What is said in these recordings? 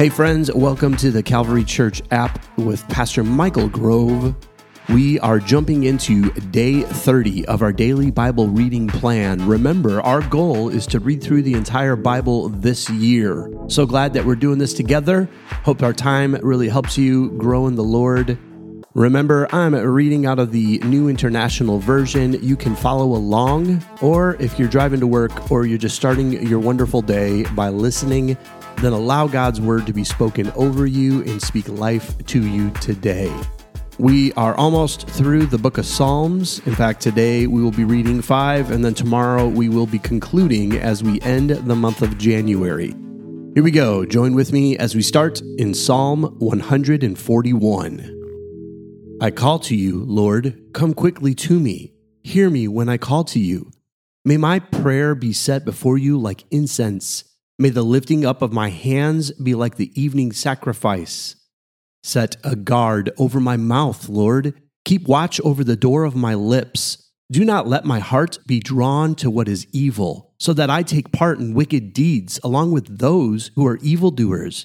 Hey, friends, welcome to the Calvary Church app with Pastor Michael Grove. We are jumping into day 30 of our daily Bible reading plan. Remember, our goal is to read through the entire Bible this year. So glad that we're doing this together. Hope our time really helps you grow in the Lord. Remember, I'm reading out of the New International Version. You can follow along, or if you're driving to work or you're just starting your wonderful day by listening then allow God's word to be spoken over you and speak life to you today. We are almost through the book of Psalms. In fact, today we will be reading five, and then tomorrow we will be concluding as we end the month of January. Here we go. Join with me as we start in Psalm 141. I call to you, Lord, come quickly to me. Hear me when I call to you. May my prayer be set before you like incense May the lifting up of my hands be like the evening sacrifice. Set a guard over my mouth, Lord. Keep watch over the door of my lips. Do not let my heart be drawn to what is evil, so that I take part in wicked deeds along with those who are evildoers.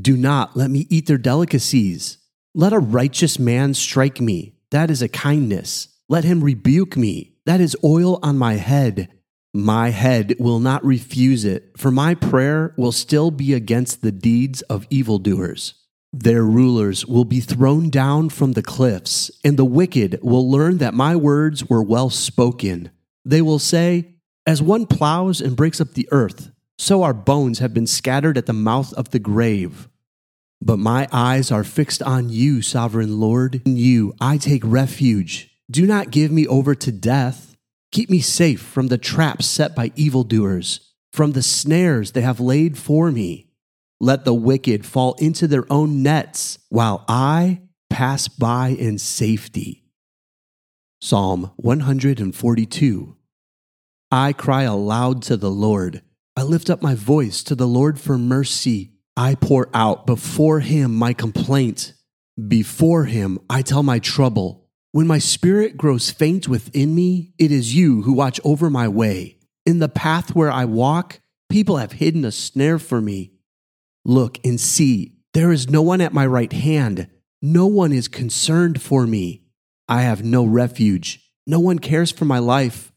Do not let me eat their delicacies. Let a righteous man strike me. That is a kindness. Let him rebuke me. That is oil on my head. My head will not refuse it, for my prayer will still be against the deeds of evildoers. Their rulers will be thrown down from the cliffs, and the wicked will learn that my words were well spoken. They will say, As one plows and breaks up the earth, so our bones have been scattered at the mouth of the grave. But my eyes are fixed on you, sovereign Lord. In you I take refuge. Do not give me over to death Keep me safe from the traps set by evildoers, from the snares they have laid for me. Let the wicked fall into their own nets, while I pass by in safety. Psalm 142 I cry aloud to the Lord. I lift up my voice to the Lord for mercy. I pour out before him my complaint. Before him I tell my trouble. When my spirit grows faint within me, it is you who watch over my way. In the path where I walk, people have hidden a snare for me. Look and see, there is no one at my right hand. No one is concerned for me. I have no refuge. No one cares for my life.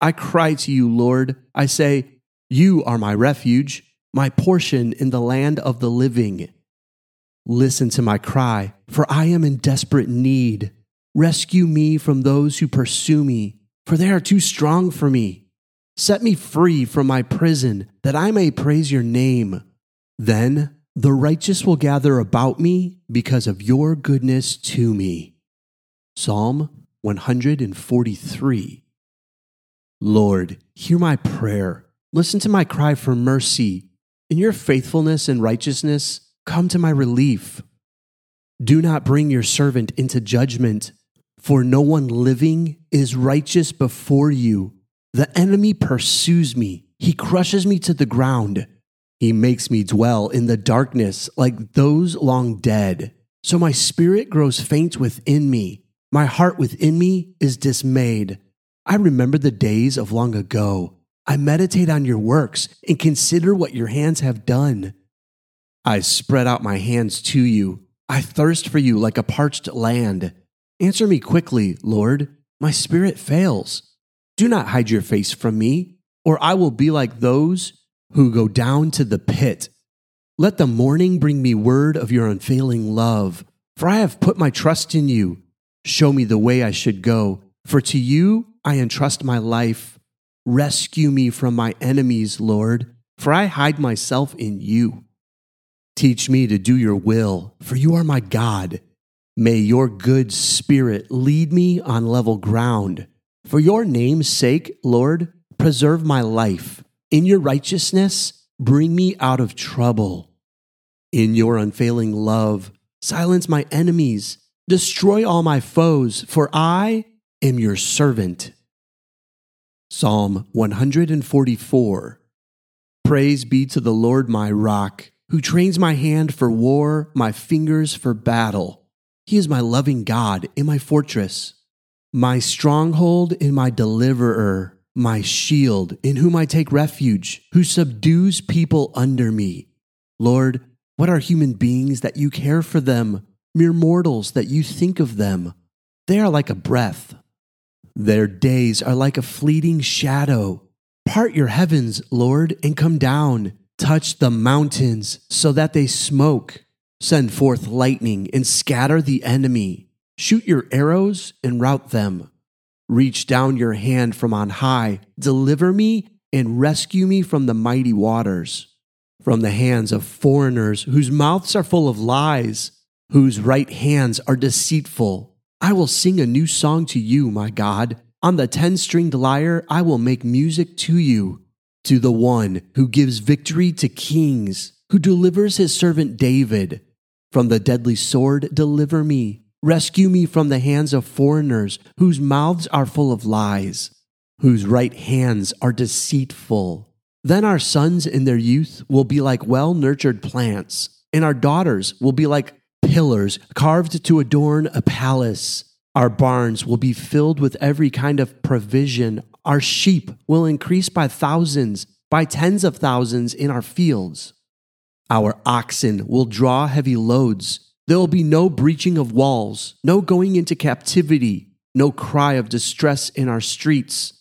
I cry to you, Lord. I say, You are my refuge, my portion in the land of the living. Listen to my cry, for I am in desperate need. Rescue me from those who pursue me, for they are too strong for me. Set me free from my prison, that I may praise your name. Then the righteous will gather about me because of your goodness to me. Psalm 143. Lord, hear my prayer. Listen to my cry for mercy. In your faithfulness and righteousness, come to my relief. Do not bring your servant into judgment for no one living is righteous before you. The enemy pursues me, he crushes me to the ground. He makes me dwell in the darkness like those long dead. So my spirit grows faint within me. My heart within me is dismayed. I remember the days of long ago. I meditate on your works and consider what your hands have done. I spread out my hands to you. I thirst for you like a parched land. Answer me quickly, Lord. My spirit fails. Do not hide your face from me, or I will be like those who go down to the pit. Let the morning bring me word of your unfailing love, for I have put my trust in you. Show me the way I should go, for to you I entrust my life. Rescue me from my enemies, Lord, for I hide myself in you. Teach me to do your will, for you are my God. May your good spirit lead me on level ground. For your name's sake, Lord, preserve my life. In your righteousness, bring me out of trouble. In your unfailing love, silence my enemies, destroy all my foes, for I am your servant. Psalm 144 Praise be to the Lord my rock, who trains my hand for war, my fingers for battle. He is my loving God and my fortress, my stronghold and my deliverer, my shield in whom I take refuge, who subdues people under me. Lord, What are human beings that you care for them? Mere mortals that you think of them. They are like a breath. Their days are like a fleeting shadow. Part your heavens, Lord, and come down. Touch the mountains so that they smoke. Send forth lightning and scatter the enemy. Shoot your arrows and rout them. Reach down your hand from on high. Deliver me and rescue me from the mighty waters, from the hands of foreigners whose mouths are full of lies, whose right hands are deceitful. I will sing a new song to you, my God. On the ten stringed lyre, I will make music to you, to the one who gives victory to kings, who delivers his servant David. From the deadly sword, deliver me. Rescue me from the hands of foreigners whose mouths are full of lies whose right hands are deceitful. Then our sons in their youth will be like well nurtured plants, and our daughters will be like pillars carved to adorn a palace. Our barns will be filled with every kind of provision. Our sheep will increase by thousands, by tens of thousands in our fields. Our oxen will draw heavy loads. There will be no breaching of walls, no going into captivity, no cry of distress in our streets.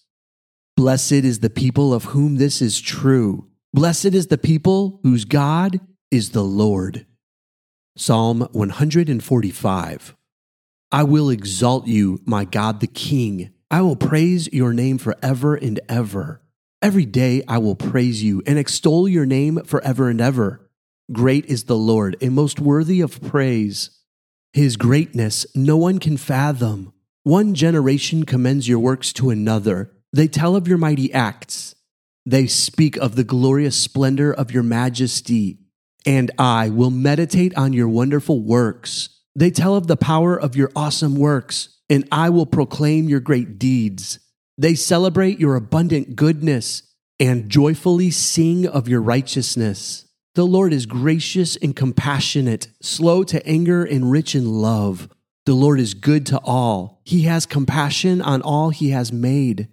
Blessed is the people of whom this is true. Blessed is the people whose God is the Lord. Psalm 145 I will exalt you, my God the King. I will praise your name forever and ever. Every day I will praise you and extol your name forever and ever. Great is the Lord and most worthy of praise. His greatness no one can fathom. One generation commends your works to another they tell of your mighty acts. They speak of the glorious splendor of your majesty. And I will meditate on your wonderful works. They tell of the power of your awesome works, and I will proclaim your great deeds. They celebrate your abundant goodness and joyfully sing of your righteousness. The Lord is gracious and compassionate, slow to anger and rich in love. The Lord is good to all. He has compassion on all he has made.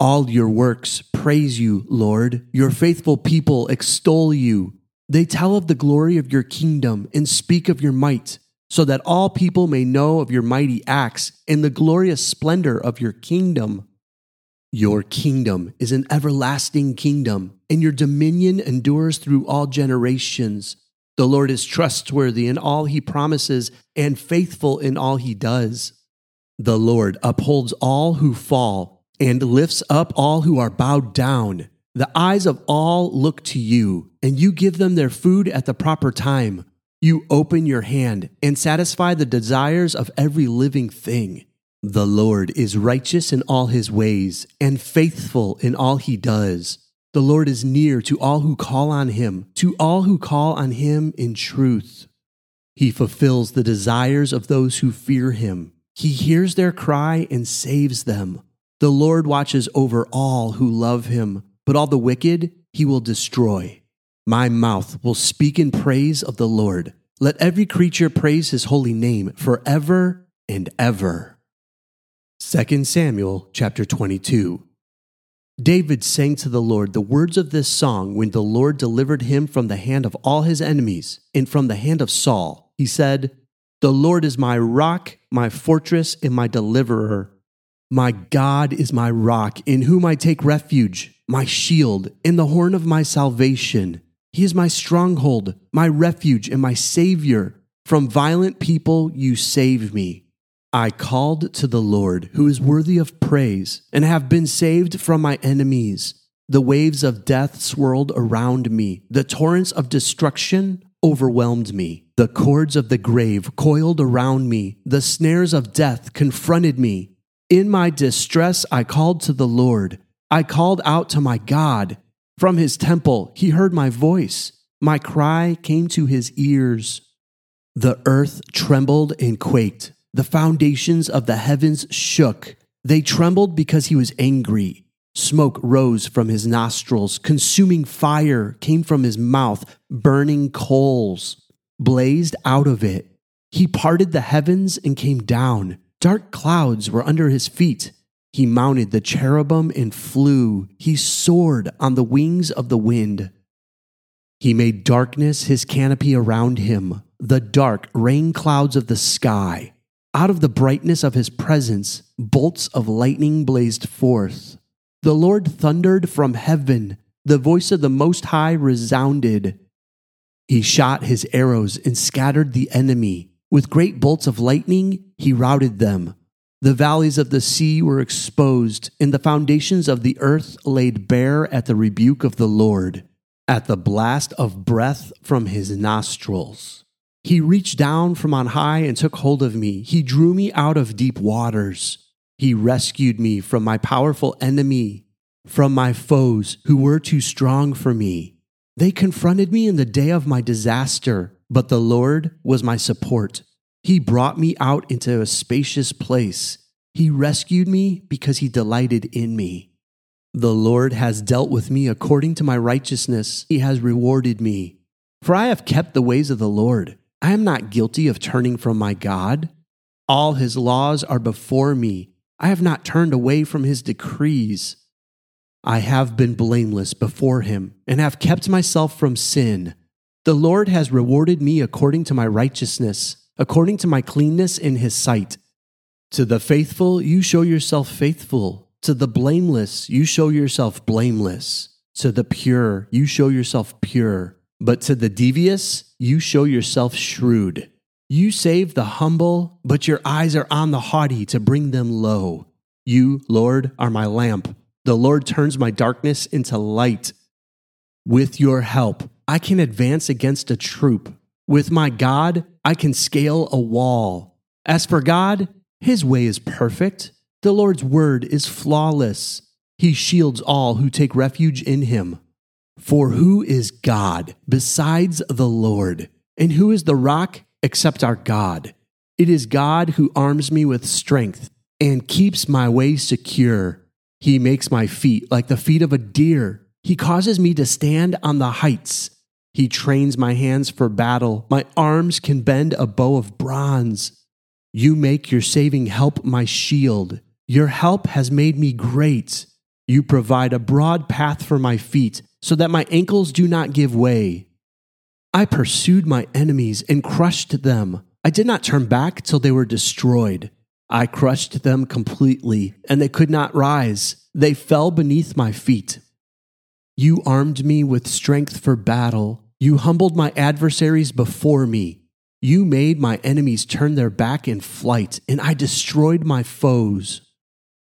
All your works praise you, Lord. Your faithful people extol you. They tell of the glory of your kingdom and speak of your might, so that all people may know of your mighty acts and the glorious splendor of your kingdom. Your kingdom is an everlasting kingdom, and your dominion endures through all generations. The Lord is trustworthy in all he promises and faithful in all he does. The Lord upholds all who fall and lifts up all who are bowed down. The eyes of all look to you, and you give them their food at the proper time. You open your hand and satisfy the desires of every living thing. The Lord is righteous in all his ways and faithful in all he does. The Lord is near to all who call on him, to all who call on him in truth. He fulfills the desires of those who fear him. He hears their cry and saves them. The Lord watches over all who love him, but all the wicked he will destroy. My mouth will speak in praise of the Lord. Let every creature praise his holy name forever and ever. 2 Samuel chapter 22. David sang to the Lord the words of this song when the Lord delivered him from the hand of all his enemies and from the hand of Saul. He said, The Lord is my rock, my fortress, and my deliverer. My God is my rock, in whom I take refuge, my shield, in the horn of my salvation. He is my stronghold, my refuge, and my Savior. From violent people you save me. I called to the Lord, who is worthy of praise, and have been saved from my enemies. The waves of death swirled around me, the torrents of destruction overwhelmed me. The cords of the grave coiled around me, the snares of death confronted me. In my distress, I called to the Lord. I called out to my God. From his temple, he heard my voice. My cry came to his ears. The earth trembled and quaked. The foundations of the heavens shook. They trembled because he was angry. Smoke rose from his nostrils. Consuming fire came from his mouth. Burning coals blazed out of it. He parted the heavens and came down. Dark clouds were under his feet. He mounted the cherubim and flew. He soared on the wings of the wind. He made darkness his canopy around him, the dark rain clouds of the sky. Out of the brightness of his presence, bolts of lightning blazed forth. The Lord thundered from heaven, the voice of the Most High resounded. He shot his arrows and scattered the enemy. With great bolts of lightning, he routed them. The valleys of the sea were exposed, and the foundations of the earth laid bare at the rebuke of the Lord, at the blast of breath from his nostrils. He reached down from on high and took hold of me. He drew me out of deep waters. He rescued me from my powerful enemy, from my foes who were too strong for me. They confronted me in the day of my disaster, but the Lord was my support. He brought me out into a spacious place. He rescued me because he delighted in me. The Lord has dealt with me according to my righteousness. He has rewarded me. For I have kept the ways of the Lord. I am not guilty of turning from my God. All his laws are before me. I have not turned away from his decrees. I have been blameless before him and have kept myself from sin. The Lord has rewarded me according to my righteousness, according to my cleanness in his sight. To the faithful, you show yourself faithful. To the blameless, you show yourself blameless. To the pure, you show yourself pure. But to the devious, you show yourself shrewd. You save the humble, but your eyes are on the haughty to bring them low. You, Lord, are my lamp. The Lord turns my darkness into light. With your help, I can advance against a troop. With my God, I can scale a wall. As for God, his way is perfect. The Lord's word is flawless. He shields all who take refuge in him. For who is God besides the Lord? And who is the rock except our God? It is God who arms me with strength and keeps my way secure. He makes my feet like the feet of a deer. He causes me to stand on the heights. He trains my hands for battle. My arms can bend a bow of bronze. You make your saving help my shield. Your help has made me great. You provide a broad path for my feet so that my ankles do not give way. I pursued my enemies and crushed them. I did not turn back till they were destroyed. I crushed them completely, and they could not rise. They fell beneath my feet. You armed me with strength for battle. You humbled my adversaries before me. You made my enemies turn their back in flight, and I destroyed my foes.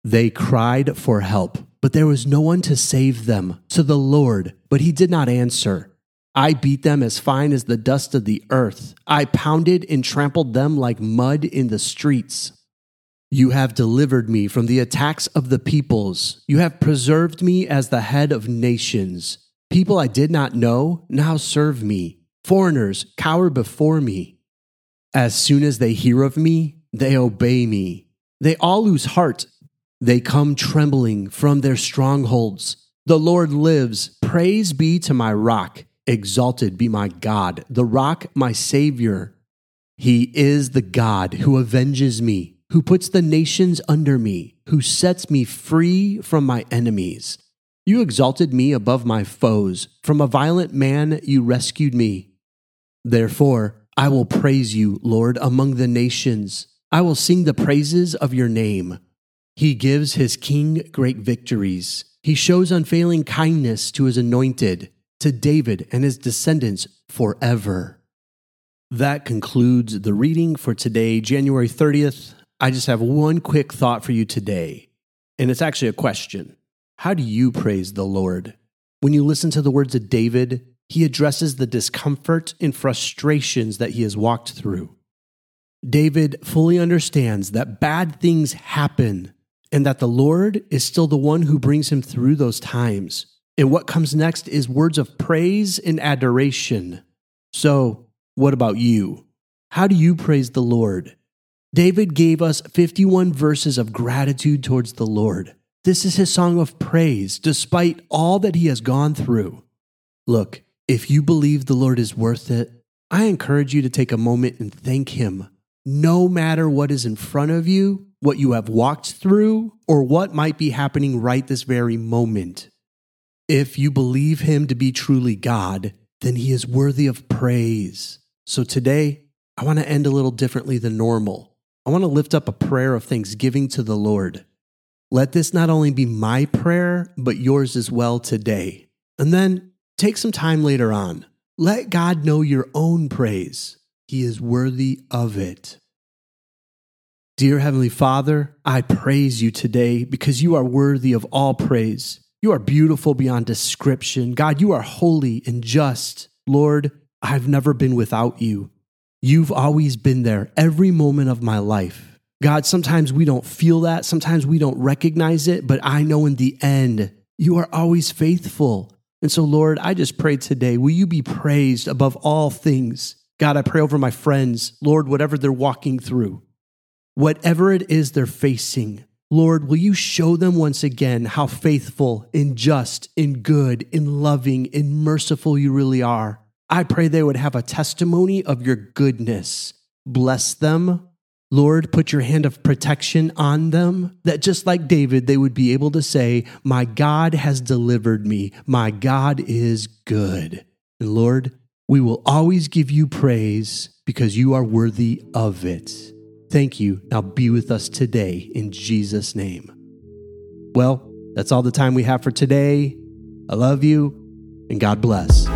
They cried for help, but there was no one to save them. To the Lord, but he did not answer. I beat them as fine as the dust of the earth. I pounded and trampled them like mud in the streets. You have delivered me from the attacks of the peoples. You have preserved me as the head of nations. People I did not know now serve me. Foreigners cower before me. As soon as they hear of me, they obey me. They all lose heart they come trembling from their strongholds. The Lord lives. Praise be to my rock. Exalted be my God, the rock, my Savior. He is the God who avenges me, who puts the nations under me, who sets me free from my enemies. You exalted me above my foes. From a violent man you rescued me. Therefore, I will praise you, Lord, among the nations. I will sing the praises of your name. He gives his king great victories. He shows unfailing kindness to his anointed, to David and his descendants forever. That concludes the reading for today, January 30th. I just have one quick thought for you today, and it's actually a question. How do you praise the Lord? When you listen to the words of David, he addresses the discomfort and frustrations that he has walked through. David fully understands that bad things happen and that the Lord is still the one who brings him through those times. And what comes next is words of praise and adoration. So, what about you? How do you praise the Lord? David gave us 51 verses of gratitude towards the Lord. This is his song of praise, despite all that he has gone through. Look, if you believe the Lord is worth it, I encourage you to take a moment and thank him. No matter what is in front of you, what you have walked through, or what might be happening right this very moment. If you believe him to be truly God, then he is worthy of praise. So today, I want to end a little differently than normal. I want to lift up a prayer of thanksgiving to the Lord. Let this not only be my prayer, but yours as well today. And then take some time later on. Let God know your own praise. He is worthy of it. Dear Heavenly Father, I praise you today because you are worthy of all praise. You are beautiful beyond description. God, you are holy and just. Lord, I've never been without you. You've always been there every moment of my life. God, sometimes we don't feel that. Sometimes we don't recognize it, but I know in the end, you are always faithful. And so, Lord, I just pray today, will you be praised above all things? God, I pray over my friends, Lord, whatever they're walking through, whatever it is they're facing, Lord, will you show them once again how faithful and just and good and loving and merciful you really are? I pray they would have a testimony of your goodness. Bless them. Lord, put your hand of protection on them, that just like David, they would be able to say, My God has delivered me. My God is good. And Lord, we will always give you praise because you are worthy of it. Thank you. Now be with us today in Jesus' name. Well, that's all the time we have for today. I love you and God bless.